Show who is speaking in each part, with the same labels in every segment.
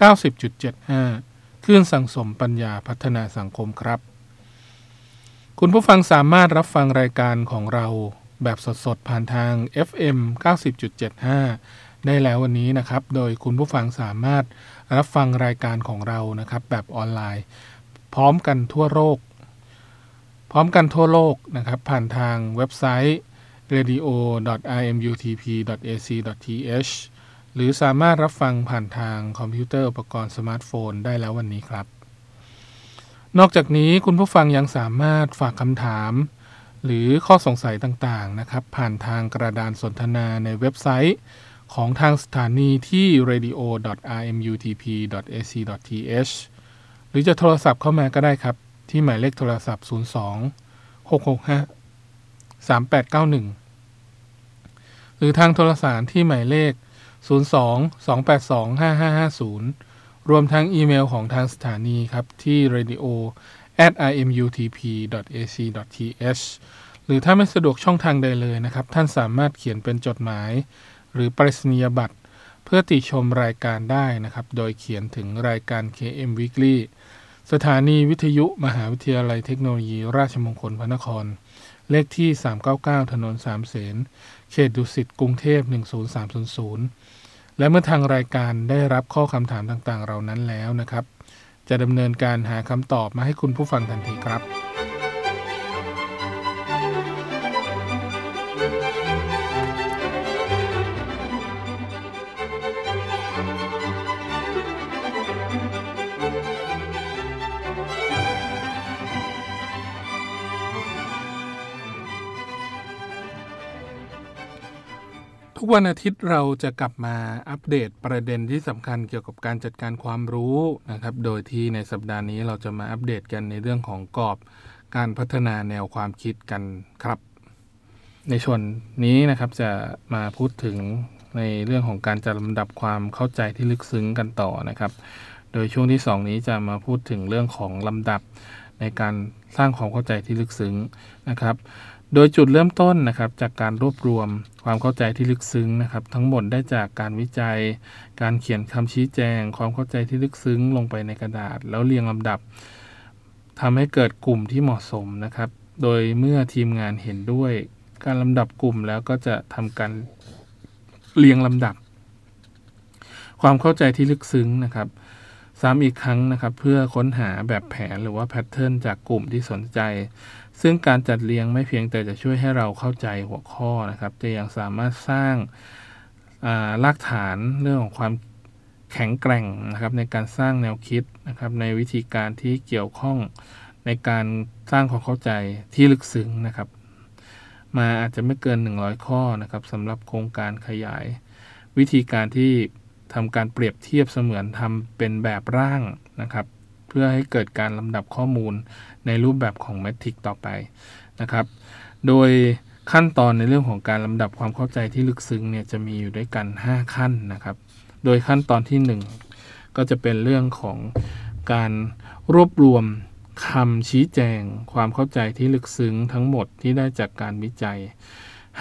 Speaker 1: 90.75คลื่นสังสมปัญญาพัฒนาสังคมครับ คุณผู้ฟังสามารถรับฟังรายการของเราแบบสดๆ ผ่านทาง FM 90.75 ได้แล้ววันนี้นะครับ โดยคุณผู้ฟังสามารถรับฟังรายการของเรานะครับ แบบออนไลน์ พร้อมกันทั่วโลก พร้อมกันทั่วโลกนะครับ ผ่านทางเว็บไซต์ radio.imutp.ac.th หรือสามารถรับฟังผ่านทางคอมพิวเตอร์อุปกรณ์สมาร์ทโฟนได้แล้ววันนี้ครับ นอกจากนี้คุณผู้ฟังยังสามารถฝากคำถาม หรือข้อสงสัยต่างๆนะครับ ผ่านทางกระดานสนทนาในเว็บไซต์ ของทางสถานีที่ radio.rmutp.ac.th หรือจะโทรศัพท์เข้ามาก็ได้ครับ ที่หมายเลขโทรศัพท์ 02 665 3891 หรือทางโทรสารที่หมายเลข 02-282-5550 รวมทั้งอีเมลของทางสถานีครับที่ radio at imutp.ac.th หรือถ้าไม่สะดวกช่องทางใดเลยนะครับ ท่านสามารถเขียนเป็นจดหมาย หรือปริศนียบัตร เพื่อติชมรายการได้นะครับ โดยเขียนถึงรายการ KM Weekly สถานีวิทยุมหาวิทยาลัยเทคโนโลยี ราชมงคลพระนคร เลขที่ 399 ถนนสามเสน เขตดุสิต กรุงเทพ 10300 และเมื่อทางรายการได้รับข้อคำถามต่างๆ เหล่านั้นแล้วนะครับ จะดำเนินการหาคำตอบมาให้คุณผู้ฟังทันทีครับ กวันอาทิตย์เราจะกลับมาอัปเดตประเด็นที่สำคัญเกี่ยวกับการจัดการความรู้นะครับ โดยที่ในสัปดาห์นี้เราจะมาอัปเดตกันในเรื่องของกรอบการพัฒนาแนวความคิดกันครับ ในส่วนนี้นะครับจะมาพูดถึงในเรื่องของการจัดลำดับความเข้าใจที่ลึกซึ้งกันต่อนะครับ โดยช่วงที่ 2 นี้จะมาพูดถึงเรื่องของลำดับในการสร้างความเข้าใจที่ลึกซึ้งนะครับ โดยจุดเริ่มต้นนะครับจากการรวบรวมความเข้าใจที่ลึกซึ้งนะครับ ทั้งหมดได้จากการวิจัย การเขียนคำชี้แจง ความเข้าใจที่ลึกซึ้งลงไปในกระดาษ แล้วเรียงลำดับทำให้เกิดกลุ่มที่เหมาะสมนะครับ โดยเมื่อทีมงานเห็นด้วย การลำดับกลุ่มแล้วก็จะทำการเรียงลำดับ ความเข้าใจที่ลึกซึ้งนะครับซ้ำอีกครั้งนะครับ เพื่อค้นหาแบบแผนหรือว่าแพทเทิร์นจากกลุ่มที่สนใจ ซึ่งการจัดเรียงไม่เพียงแต่จะช่วยให้เราเข้าใจหัวข้อนะครับ จะยังสามารถสร้างรากฐานเรื่องของความแข็งแกร่งนะครับในการสร้างแนวคิดนะครับในวิธีการที่เกี่ยวข้องในการสร้างความเข้าใจที่ลึกซึ้งนะครับ มาอาจจะไม่เกิน 100 ข้อนะครับสำหรับโครงการขยาย วิธีการที่ทำการเปรียบเทียบเสมือนทำเป็นแบบร่างนะครับ เพื่อให้เกิดการลำดับข้อมูลในรูปแบบของแมทริกต่อไปนะครับ โดยขั้นตอนในเรื่องของการลำดับความเข้าใจที่ลึกซึ้งเนี่ยจะมีอยู่ด้วยกัน 5 ขั้นนะครับ โดยขั้นตอนที่ 1 ก็จะเป็นเรื่องของการรวบรวมคำชี้แจง ความเข้าใจที่ลึกซึ้งทั้งหมดที่ได้จากการวิจัย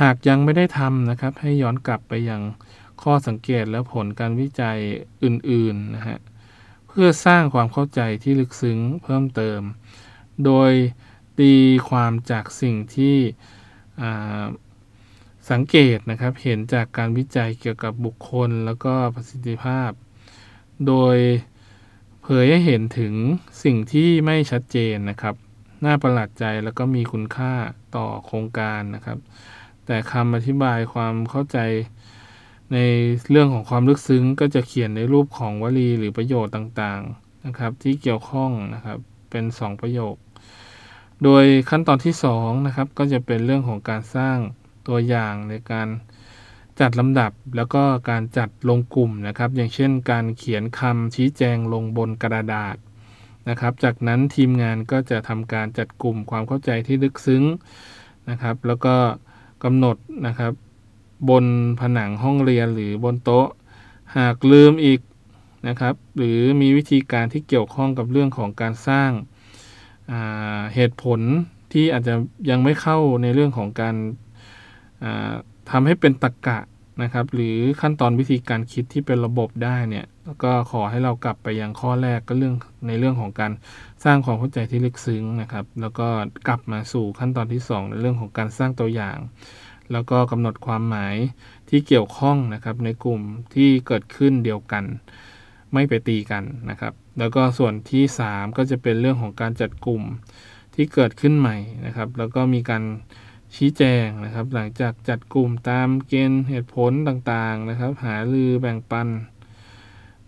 Speaker 1: หากยังไม่ได้ทำนะครับ ให้ย้อนกลับไปยังข้อสังเกตและผลการวิจัยอื่นๆนะฮะ พื่อสร้างความเข้าใจที่ลึกซึ้งเพิ่มเติม โดยตีความจากสิ่งที่สังเกตนะครับ เห็นจากการวิจัยเกี่ยวกับบุคคลแล้วก็ประสิทธิภาพ โดยเผยให้เห็นถึงสิ่งที่ไม่ชัดเจนนะครับ น่าประหลาดใจแล้วก็มีคุณค่าต่อโครงการนะครับ แต่คำอธิบายความเข้าใจ ในเรื่องของความลึกซึ้งก็จะเขียนในรูปของวลีหรือประโยชน์ต่างๆนะครับ ที่เกี่ยวข้องนะครับเป็น 2 ประโยค โดยขั้นตอนที่2นะครับก็จะเป็นเรื่องของการสร้างตัวอย่างในการจัดลำดับแล้วก็การจัดลงกลุ่มนะครับ อย่างเช่น การเขียนคำชี้แจงลงบนกระดาษนะครับ จากนั้นทีมงานก็จะทำการจัดกลุ่มความเข้าใจที่ลึกซึ้งนะครับ แล้วก็กำหนดนะครับ บนผนังห้องเรียนหรือบนโต๊ะ หากลืมอีกนะครับ หรือมีวิธีการที่เกี่ยวข้องกับเรื่องของการสร้างเหตุผลที่อาจจะยังไม่เข้าในเรื่องของการทำให้เป็นตรกกะนะครับ หรือขั้นตอนวิธีการคิดที่เป็นระบบได้เนี่ยก็ขอให้เรากลับไปยังข้อแรกก็เรื่องในเรื่องของการสร้างความเข้าใจที่ลึกซึ้งนะครับ แล้วก็กลับมาสู่ขั้นตอนที่ 2 ในเรื่องของการสร้างตัวอย่าง แล้วก็กำหนดความหมายที่เกี่ยวข้องนะครับในกลุ่มที่เกิดขึ้นเดียวกัน ไม่ไปตีกันนะครับ แล้วก็ส่วนที่ 3 ก็จะเป็นเรื่องของการจัดกลุ่มที่เกิดขึ้นใหม่นะครับ แล้วก็มีการชี้แจงนะครับ หลังจากจัดกลุ่มตามเกณฑ์เหตุผลต่างๆนะครับ หาลือแบ่งปัน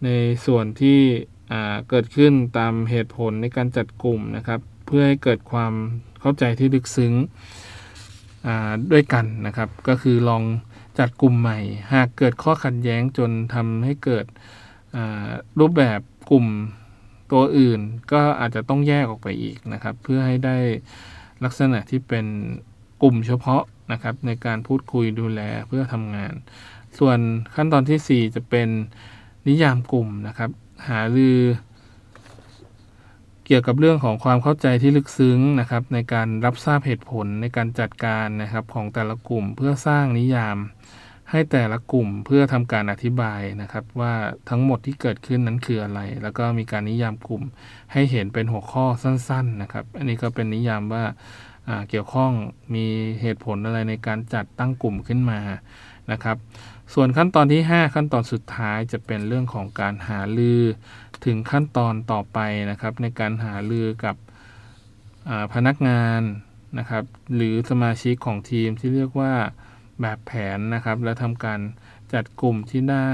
Speaker 1: ในส่วนที่เกิดขึ้นตามเหตุผลในการจัดกลุ่มนะครับ เพื่อให้เกิดความเข้าใจที่ลึกซึ้ง ด้วยกันนะครับ ก็คือลองจัดกลุ่มใหม่ หากเกิดข้อขัดแย้งจนทำให้เกิดรูปแบบกลุ่มตัวอื่น ก็อาจจะต้องแยกออกไปอีกนะครับ เพื่อให้ได้ลักษณะที่เป็นกลุ่มเฉพาะนะครับ ในการพูดคุยดูแลเพื่อทำงาน ส่วนขั้นตอนที่ 4 จะเป็นนิยามกลุ่มนะครับ หารือ เกี่ยวกับเรื่องของความเข้าใจที่ลึกซึ้งนะครับ ในการรับทราบเหตุผลในการจัดการนะครับของแต่ละกลุ่มเพื่อสร้างนิยาม ให้แต่ละกลุ่มเพื่อทำการอธิบายนะครับ ว่าทั้งหมดที่เกิดขึ้นนั้นคืออะไร แล้วก็มีการนิยามกลุ่มให้เห็นเป็นหัวข้อสั้น ๆนะครับ อันนี้ก็เป็นนิยามว่าเกี่ยวข้องมีเหตุผลอะไรในการจัดตั้งกลุ่มขึ้นมานะครับ ส่วนขั้นตอนที่ 5 ขั้นตอนสุดท้ายจะเป็นเรื่องของการหาลือ ถึงขั้นตอนต่อไปนะครับ ในการหาลือกับพนักงานนะครับ หรือสมาชิกของทีมที่เรียกว่าแบบแผนนะครับ และทำการจัดกลุ่มที่ได้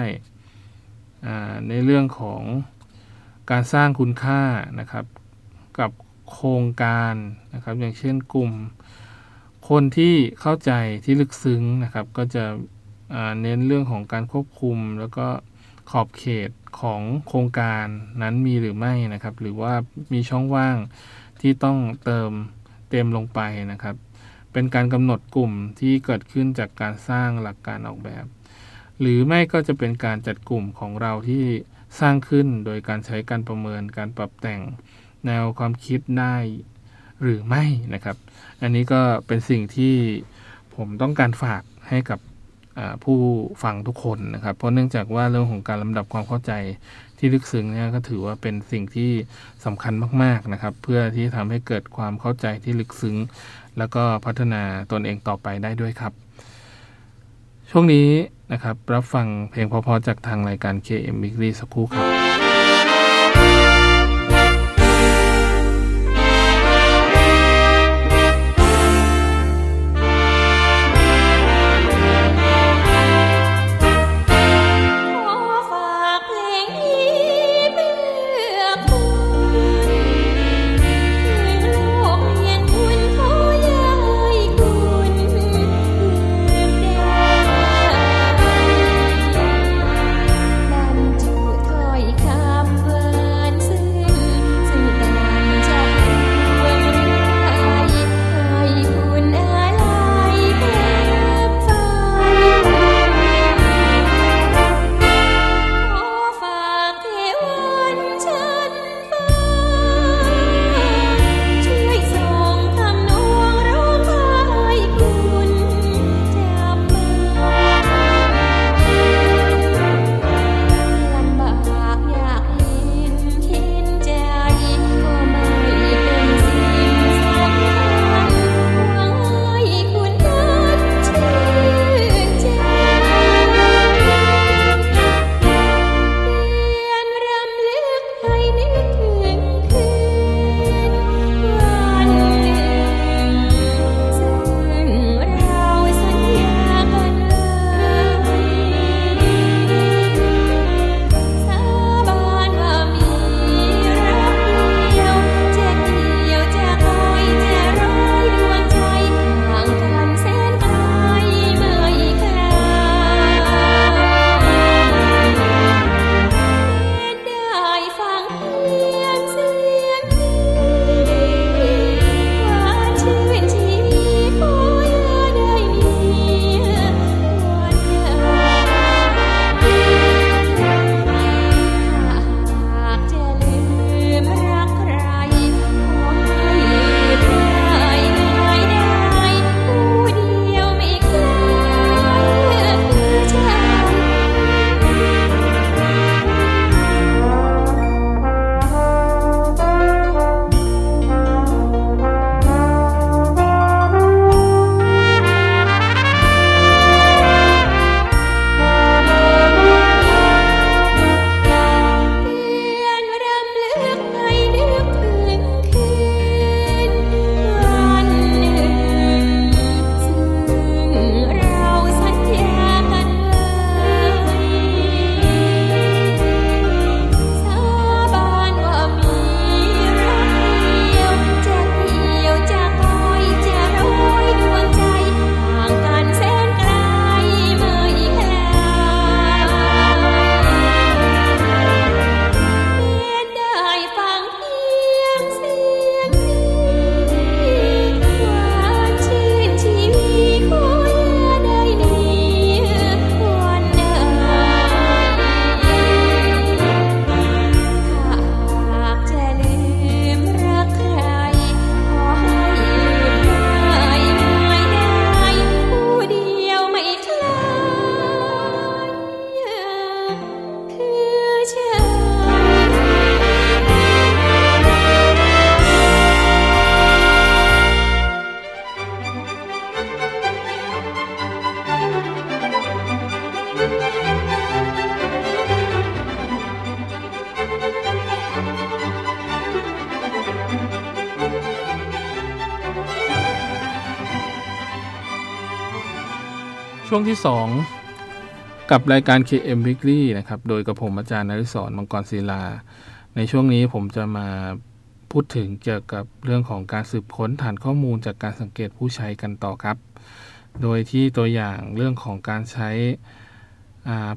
Speaker 1: ในเรื่องของการสร้างคุณค่านะครับ กับโครงการนะครับ อย่างเช่นกลุ่ม คนที่เข้าใจที่ลึกซึ้งนะครับ ก็จะเน้นเรื่องของการควบคุมแล้วก็ขอบเขต ของโครงการนั้นมีหรือไม่นะครับ หรือว่ามีช่องว่างที่ต้องเติมเต็มลงไปนะครับ เป็นการกำหนดกลุ่มที่เกิดขึ้นจากการสร้างหลักการออกแบบ หรือไม่ก็จะเป็นการจัดกลุ่มของเราที่สร้างขึ้นโดยการใช้การประเมินการปรับแต่งแนวความคิดได้หรือไม่นะครับ อันนี้ก็เป็นสิ่งที่ผมต้องการฝากให้กับ ผู้ฟังทุกคนนะครับ เพราะเนื่องจากว่าเรื่องของการลำดับความเข้าใจที่ลึกซึ้งเนี่ยก็ถือว่าเป็นสิ่งที่สำคัญมากๆนะครับ เพื่อที่ทำให้เกิดความเข้าใจที่ลึกซึ้ง แล้วก็พัฒนาตนเองต่อไปได้ด้วยครับ ช่วงนี้นะครับรับฟังเพลงพอๆจากทางรายการ KM Weekly สักครู่ครับ ช่วงที่ 2 กับรายการ KM Weekly นะครับ โดยกับผมอาจารย์นริศรมังกรศิลา ในช่วงนี้ผมจะมาพูดถึงเกี่ยวกับเรื่องของการสืบค้นฐานข้อมูลจากการสังเกตผู้ใช้กันต่อครับ โดยที่ตัวอย่างเรื่องของการใช้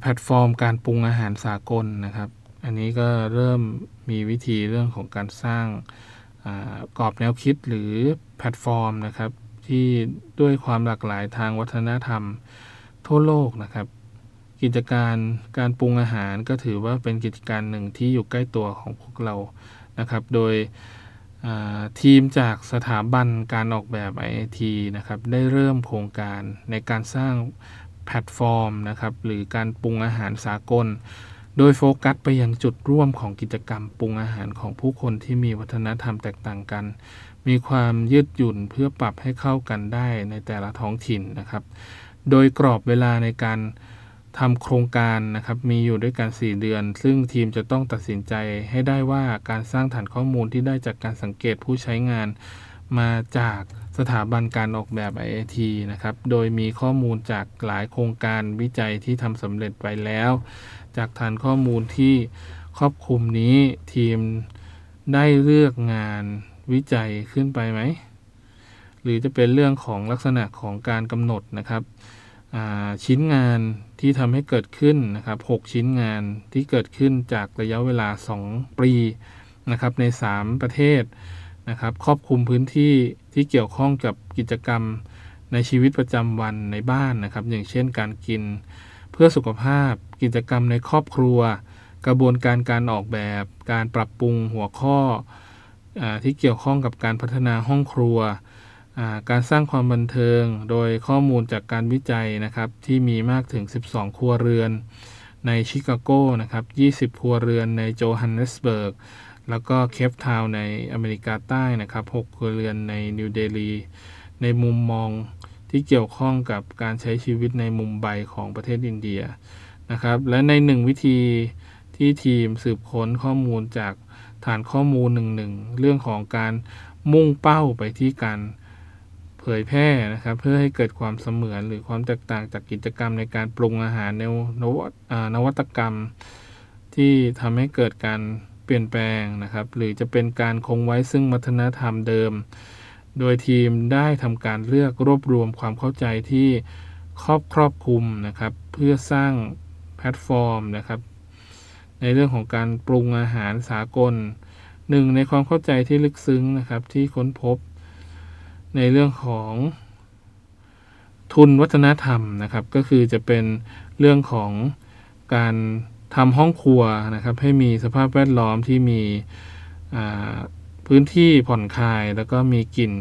Speaker 1: แพลตฟอร์ม การปรุงอาหารสากลนะครับ อันนี้ก็เริ่มมีวิธีเรื่องของการสร้างกรอบแนวคิดหรือแพลตฟอร์มนะครับที่ด้วยความหลากหลายทางวัฒนธรรม ทั่วโลกนะครับ กิจการการปรุงอาหารก็ถือว่าเป็นกิจการหนึ่งที่อยู่ใกล้ตัวของพวกเรานะครับ โดยทีมจากสถาบันการออกแบบ IIT นะครับได้เริ่มโครงการในการสร้างแพลตฟอร์มนะครับหรือการปรุงอาหารสากล โดยโฟกัสไปยังจุดร่วมของกิจกรรมปรุงอาหารของผู้คนที่มีวัฒนธรรมแตกต่างกัน มีความยืดหยุ่นเพื่อปรับให้เข้ากันได้ในแต่ละท้องถิ่นนะครับ โดยกรอบเวลาในการทำโครงการนะครับมีอยู่ด้วยกัน 4 เดือน ซึ่งทีมจะต้องตัดสินใจให้ได้ว่าการสร้างฐานข้อมูลที่ได้จากการสังเกตผู้ใช้งานมาจากสถาบันการออกแบบ IIT นะครับ โดยมีข้อมูลจากหลายโครงการวิจัยที่ทำสำเร็จไปแล้ว จากฐานข้อมูลที่ครอบคลุมนี้ทีมได้เลือกงานวิจัยขึ้นไปไหม หรือจะเป็นเรื่องของลักษณะของการกำหนดนะครับ ชิ้นงานที่ทำให้เกิดขึ้นนะครับ6ชิ้นงานที่เกิดขึ้นจากระยะเวลา 2 ปีนะครับใน 3 ประเทศนะครับครอบคลุมพื้นที่ที่เกี่ยวข้องกับกิจกรรมในชีวิตประจำวันในบ้านนะครับ อย่างเช่นการกินเพื่อสุขภาพ กิจกรรมในครอบครัว กระบวนการการออกแบบ การปรับปรุงหัวข้อที่เกี่ยวข้องกับการพัฒนาห้องครัว การสร้างความบันเทิงโดยข้อมูลจากการวิจัยนะครับที่มีมากถึง 12 ครัวเรือนในชิคาโกนะครับ 20 ครัวเรือนในโจฮันเนสเบิร์ก แล้วก็เคปทาวน์ในอเมริกาใต้นะครับ 6 ครัวเรือนในนิวเดลี ในมุมมองที่เกี่ยวข้องกับการใช้ชีวิตในมุมใบของประเทศอินเดียนะครับ และในหนึ่งวิธีที่ทีมสืบค้นข้อมูลจากฐานข้อมูลหนึ่งๆเรื่องของการมุ่งเป้าไปที่การ ผยแพร่นะครับ เพื่อให้เกิดความเสมือนหรือความแตกต่างจากกิจกรรมในการปรุงอาหารในนวัตกรรม ที่ทำให้เกิดการเปลี่ยนแปลงนะครับ หรือจะเป็นการคงไว้ซึ่งวัฒนธรรมเดิม โดยทีมได้ทำการเลือกรวบรวมความเข้าใจที่ครอบครอบคลุมนะครับ เพื่อสร้างแพลตฟอร์มนะครับ ในเรื่องของการปรุงอาหารสากลหนึ่งในความเข้าใจที่ลึกซึ้งนะครับที่ค้นพบ ในเรื่องของทุนวัฒนธรรมนะครับ ก็คือจะเป็นเรื่องของการทำห้องครัวนะครับ ให้มีสภาพแวดล้อมที่มีพื้นที่ผ่อนคลาย แล้วก็มีกลิ่น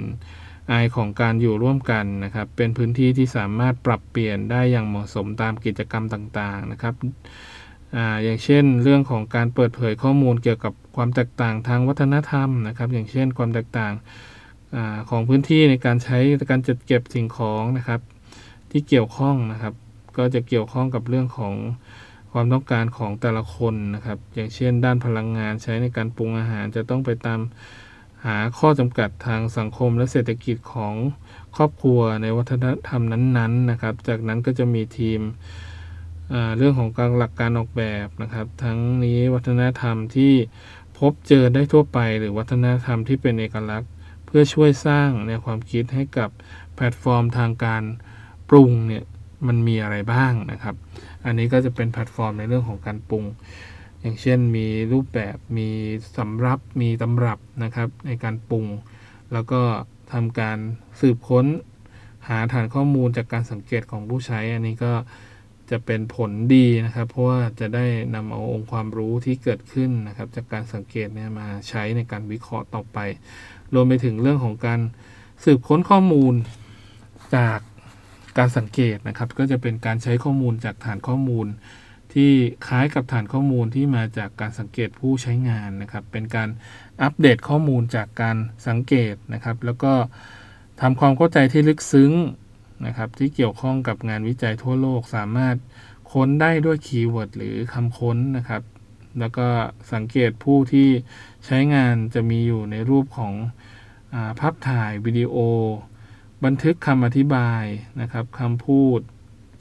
Speaker 1: อายของการอยู่ร่วมกันนะครับ เป็นพื้นที่ที่สามารถปรับเปลี่ยนได้อย่างเหมาะสมตามกิจกรรมต่างๆนะครับออย่างเช่น เรื่องของการเปิดเผยข้อมูลเกี่ยวกับความแตกต่างทางวัฒนธรรมนะครับ อย่างเช่น ความแตกต่าง อของพื้นที่ในการใช้การจัดเก็บสิ่งของนะครับ ที่เกี่ยวข้องนะครับ ก็จะเกี่ยวข้องกับเรื่องของความต้องการของแต่ละคนนะครับ อย่างเช่น ด้านพลังงานใช้ในการปรุงอาหารจะต้องไปตามหาข้อจำกัดทางสังคมและเศรษฐกิจของครอบครัวในวัฒนธรรมนั้นๆนะครับ จากนั้นก็จะมีทีมเรื่องของการหลักการออกแบบนะครับ ทั้งนี้วัฒนธรรมที่พบเจอได้ทั่วไป หรือวัฒนธรรมที่เป็นเอกลักษณ์ เพื่อช่วยสร้างในความคิดให้กับแพลตฟอร์มทางการปรุงเนี่ยมันมีอะไรบ้างนะครับ อันนี้ก็จะเป็นแพลตฟอร์มในเรื่องของการปรุง อย่างเช่นมีรูปแบบมีสำรับมีตำรับนะครับในการปรุง แล้วก็ทำการสืบค้นหาฐานข้อมูลจากการสังเกตของผู้ใช้ อันนี้ก็จะเป็นผลดีนะครับ เพราะว่าจะได้นำเอาองค์ความรู้ที่เกิดขึ้นนะครับ จากการสังเกตเนี่ยมาใช้ในการวิเคราะห์ต่อไป รวมไปถึงเรื่องของการสืบค้นข้อมูลจากการสังเกตนะครับ ก็จะเป็นการใช้ข้อมูลจากฐานข้อมูล ที่คล้ายกับฐานข้อมูลที่มาจากการสังเกตผู้ใช้งานนะครับ เป็นการอัปเดตข้อมูลจากการสังเกตนะครับ แล้วก็ทำความเข้าใจที่ลึกซึ้งนะครับ ที่เกี่ยวข้องกับงานวิจัยทั่วโลกสามารถค้นได้ด้วยคีย์เวิร์ดหรือคำค้นนะครับ แล้วก็สังเกตผู้ที่ใช้งานจะมีอยู่ในรูปของอภาพถ่ายวิดีโอ บันทึกคำอธิบายนะครับคำพูด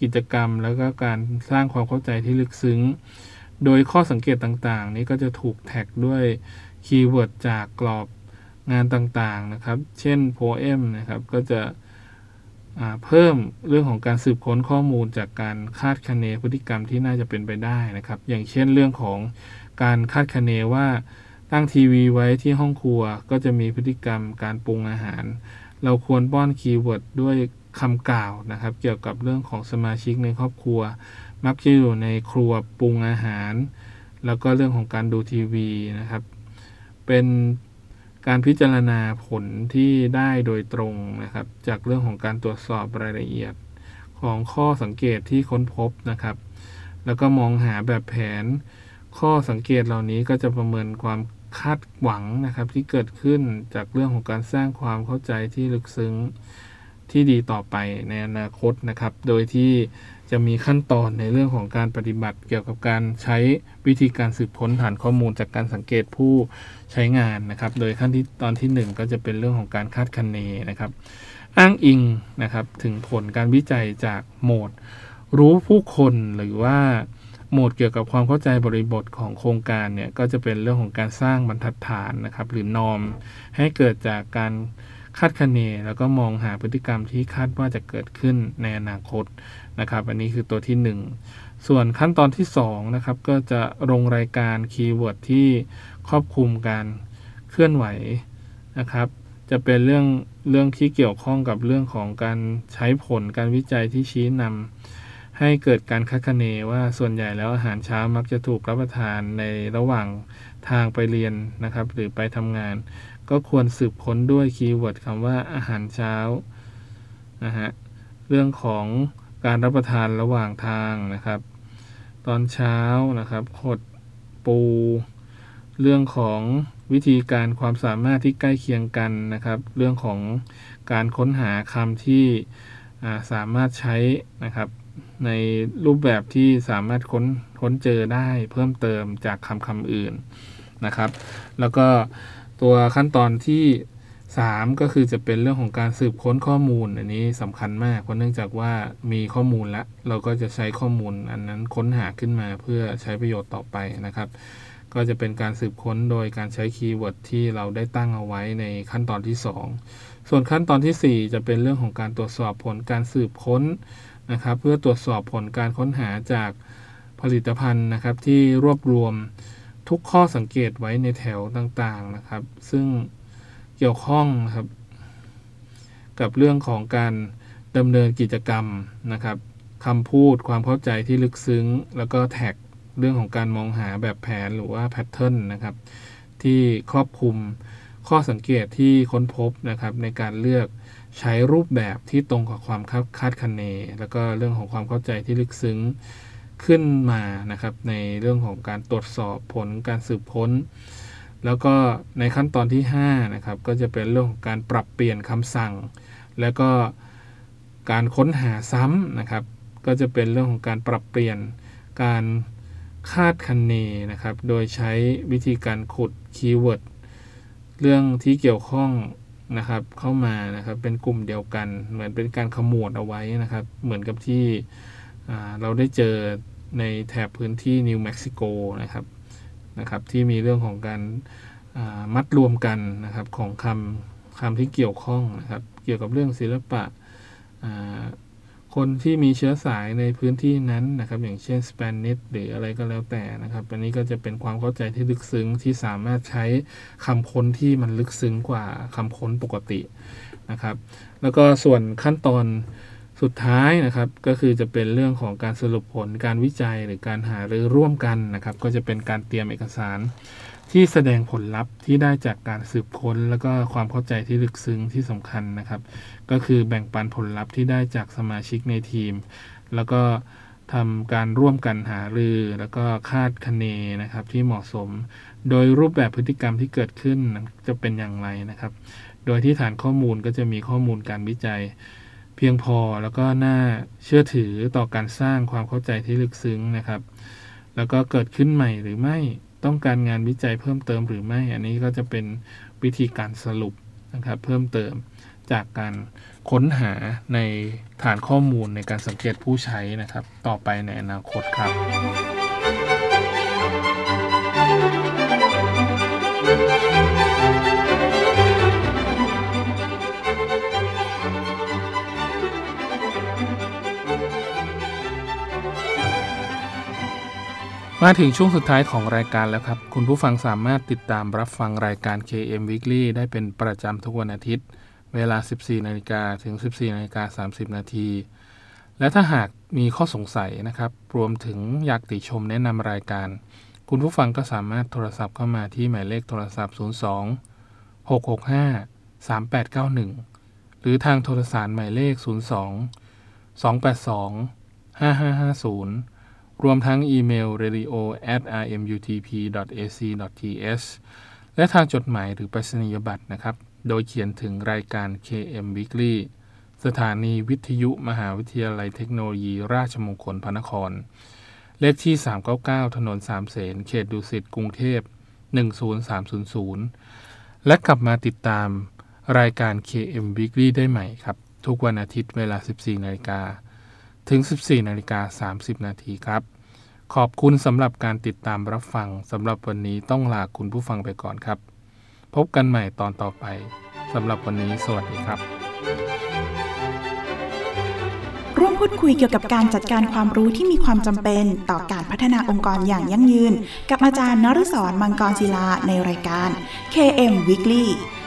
Speaker 1: กิจกรรม แล้วก็การสร้างความเข้าใจที่ลึกซึ้ง โดยข้อสังเกตต่างๆ นี้ก็จะถูกแท็กด้วย keyword จากกรอบงานต่างๆนะครับ เช่น POEM นะครับ ก็จะ เพิ่มเรื่องของการสืบค้นข้อมูลจากการคาดคะเนพฤติกรรมที่น่าจะเป็นไปได้นะครับ อย่างเช่นเรื่องของการคาดคะเนว่าตั้งทีวีไว้ที่ห้องครัวก็จะมีพฤติกรรมการปรุงอาหาร เราควรป้อน keyword ด้วยคำกล่าวนะครับ เกี่ยวกับเรื่องของสมาชิกในครอบครัว มักจะอยู่ในครัวปรุงอาหาร แล้วก็เรื่องของการดูทีวีนะครับ เป็น การพิจารณาผลที่ได้โดยตรงนะครับ จากเรื่องของการตรวจสอบรายละเอียดของข้อสังเกตที่ค้นพบนะครับ แล้วก็มองหาแบบแผน ข้อสังเกตเหล่านี้ก็จะประเมินความคาดหวังนะครับ ที่เกิดขึ้นจากเรื่องของการสร้างความเข้าใจที่ลึกซึ้งที่ดีต่อไปในอนาคตนะครับ โดยที่ จะมีขั้นตอนในเรื่องของการปฏิบัติเกี่ยวกับการใช้วิธีการสืบค้นฐานข้อมูลจากการสังเกตผู้ใช้งานนะครับ โดยขั้นที่ตอนที่ 1 ก็จะเป็นเรื่องของการคาดคะเนนะครับ อ้างอิงนะครับถึงผลการวิจัยจากโหมด รู้ผู้คนหรือว่าโหมดเกี่ยวกับความเข้าใจบริบทของโครงการเนี่ยก็จะเป็นเรื่องของการสร้างบรรทัดฐานนะครับ หรือ norm ให้เกิดจากการ คาดคะเน แล้วก็มองหาพฤติกรรมที่คาดว่าจะเกิดขึ้นในอนาคตนะครับ อันนี้คือตัวที่ 1 ส่วนขั้นตอนที่2นะครับก็จะลงรายการ keyword ที่ครอบคลุมการเคลื่อนไหวนะครับ จะเป็นเรื่องเรื่องที่เกี่ยวข้องกับเรื่องของการใช้ผลการวิจัยที่ชี้นำให้เกิดการคาดคะเนว่าส่วนใหญ่แล้วอาหารเช้ามักจะถูกรับประทานในระหว่างทางไปเรียนนะครับ หรือไปทำงาน ก็ควรสืบค้นด้วย keyword คำว่าอาหารเช้านะฮะเรื่องของการรับประทานระหว่างทางนะครับ ตอนเช้านะครับขดปู เรื่องของวิธีการความสามารถที่ใกล้เคียงกันนะครับ เรื่องของการค้นหาคำที่สามารถใช้นะครับ ในรูปแบบที่สามารถค้นค้นเจอได้เพิ่มเติมจากคำคำอื่นนะครับ แล้วก็ ตัวขั้นตอนที่ 3 ก็คือจะเป็นเรื่องของการสืบค้นข้อมูล อันนี้สำคัญมากเพราะเนื่องจากว่ามีข้อมูลแล้วเราก็จะใช้ข้อมูลอันนั้นค้นหาขึ้นมาเพื่อใช้ประโยชน์ต่อไปนะครับ ก็จะเป็นการสืบค้นโดยการใช้ keyword ที่เราได้ตั้งเอาไว้ในขั้นตอนที่ 2 ส่วนขั้นตอนที่ 4 จะเป็นเรื่องของการตรวจสอบผลการสืบค้นนะครับ เพื่อตรวจสอบผลการค้นหาจากผลิตภัณฑ์นะครับที่รวบรวม ทุกข้อสังเกตไว้ในแถวต่างๆนะครับ ซึ่งเกี่ยวข้องครับ กับเรื่องของการดำเนินกิจกรรมนะครับคำพูดความเข้าใจที่ลึกซึ้ง แล้วก็แท็กเรื่องของการมองหาแบบแผนหรือว่าแพทเทิร์นนะครับ ที่ครอบคลุมข้อสังเกตที่ค้นพบนะครับ ในการเลือกใช้รูปแบบที่ตรงกับความคาดคะเน แล้วก็เรื่องของความเข้าใจที่ลึกซึ้ง ขึ้นมานะครับในเรื่องของการตรวจสอบผลการสืบค้น แล้วก็ในขั้นตอนที่5นะครับก็จะเป็นเรื่องของการปรับเปลี่ยนคำสั่ง แล้วก็การค้นหาซ้ำนะครับ ก็จะเป็นเรื่องของการปรับเปลี่ยนการคาดคะเนนะครับ โดยใช้วิธีการขุด keyword เรื่องที่เกี่ยวข้องนะครับเข้ามานะครับเป็นกลุ่มเดียวกัน เหมือนเป็นการขมวดเอาไว้นะครับ เหมือนกับที่ เราได้เจอในแถบพื้นที่นิวเม็กซิโกนะครับนะครับ ที่มีเรื่องของการมัดรวมกันนะครับของคำคำที่เกี่ยวข้องนะครับ เกี่ยวกับเรื่องศิลปะคนที่มีเชื้อสายในพื้นที่นั้นนะครับ อย่างเช่นสเปนิชหรืออะไรก็แล้วแต่นะครับอันนี้ก็จะเป็นความเข้าใจที่ลึกซึ้งที่สามารถใช้คำค้นที่มันลึกซึ้งกว่าคำค้นปกตินะครับ แล้วก็ส่วนขั้นตอน สุดท้ายนะครับก็คือจะเป็นเรื่องของการสรุปผลการวิจัยหรือการหารือร่วมกันนะครับ ก็จะเป็นการเตรียมเอกสารที่แสดงผลลัพธ์ที่ได้จากการสืบค้น แล้วก็ความเข้าใจที่ลึกซึ้งที่สำคัญนะครับ ก็คือแบ่งปันผลลัพธ์ที่ได้จากสมาชิกในทีม แล้วก็ทำการร่วมกันหารือ แล้วก็คาดคะเนนะครับที่เหมาะสม โดยรูปแบบพฤติกรรมที่เกิดขึ้นจะเป็นอย่างไรนะครับ โดยที่ฐานข้อมูลก็จะมีข้อมูลการวิจัย เพียงพอแล้วก็น่าเชื่อถือต่อการสร้างความเข้าใจที่ลึกซึ้งนะครับ แล้วก็เกิดขึ้นใหม่หรือไม่ต้องการงานวิจัยเพิ่มเติมหรือไม่ อันนี้ก็จะเป็นวิธีการสรุปนะครับ เพิ่มเติมจากการค้นหาในฐานข้อมูลในการสังเกตผู้ใช้นะครับ ต่อไปในอนาคตครับ มาถึงช่วงสุดท้ายของรายการแล้วครับ คุณผู้ฟังสามารถติดตามรับฟังรายการ KM Weekly ได้เป็นประจำทุกวันอาทิตย์ เวลา 14 นาฬิกาถึง 14 นาฬิกา 30 นาที และถ้าหากมีข้อสงสัยนะครับ รวมถึงอยากติชมแนะนำรายการ คุณผู้ฟังก็สามารถโทรศัพท์เข้ามาที่หมายเลขโทรศัพท์ 02 665 3891 หรือทางโทรสารหมายเลข 02 282 5550 รวมทั้งอีเมล radio at rmutp ac th และทางจดหมายหรือไปรษณียบัตรนะครับ โดยเขียนถึงรายการ KM Weekly สถานีวิทยุมหาวิทยาลัยเทคโนโลยี ราชมงคลพระนคร เลขที่ 399 ถนนสามเสน เขตดุสิต กรุงเทพ 10300 และกลับมาติดตามรายการ KM Weekly ได้ใหม่ครับ ทุกวันอาทิตย์เวลา 14นาฬิกา ถึง 14นาฬิกา30 นาทีครับ ขอบคุณสำหรับการติดตามรับฟังสำหรับวันนี้ต้องลาคุณผู้ฟังไปก่อนครับ พบกันใหม่ตอนต่อไปสำหรับวันนี้สวัสดีครับ
Speaker 2: ร่วมพูดคุยเกี่ยวกับการจัดการความรู้ที่มีความจำเป็นต่อการพัฒนาองค์กรอย่างยั่งยืน กับอาจารย์นฤศรมังกรศิลาในรายการ KM Weekly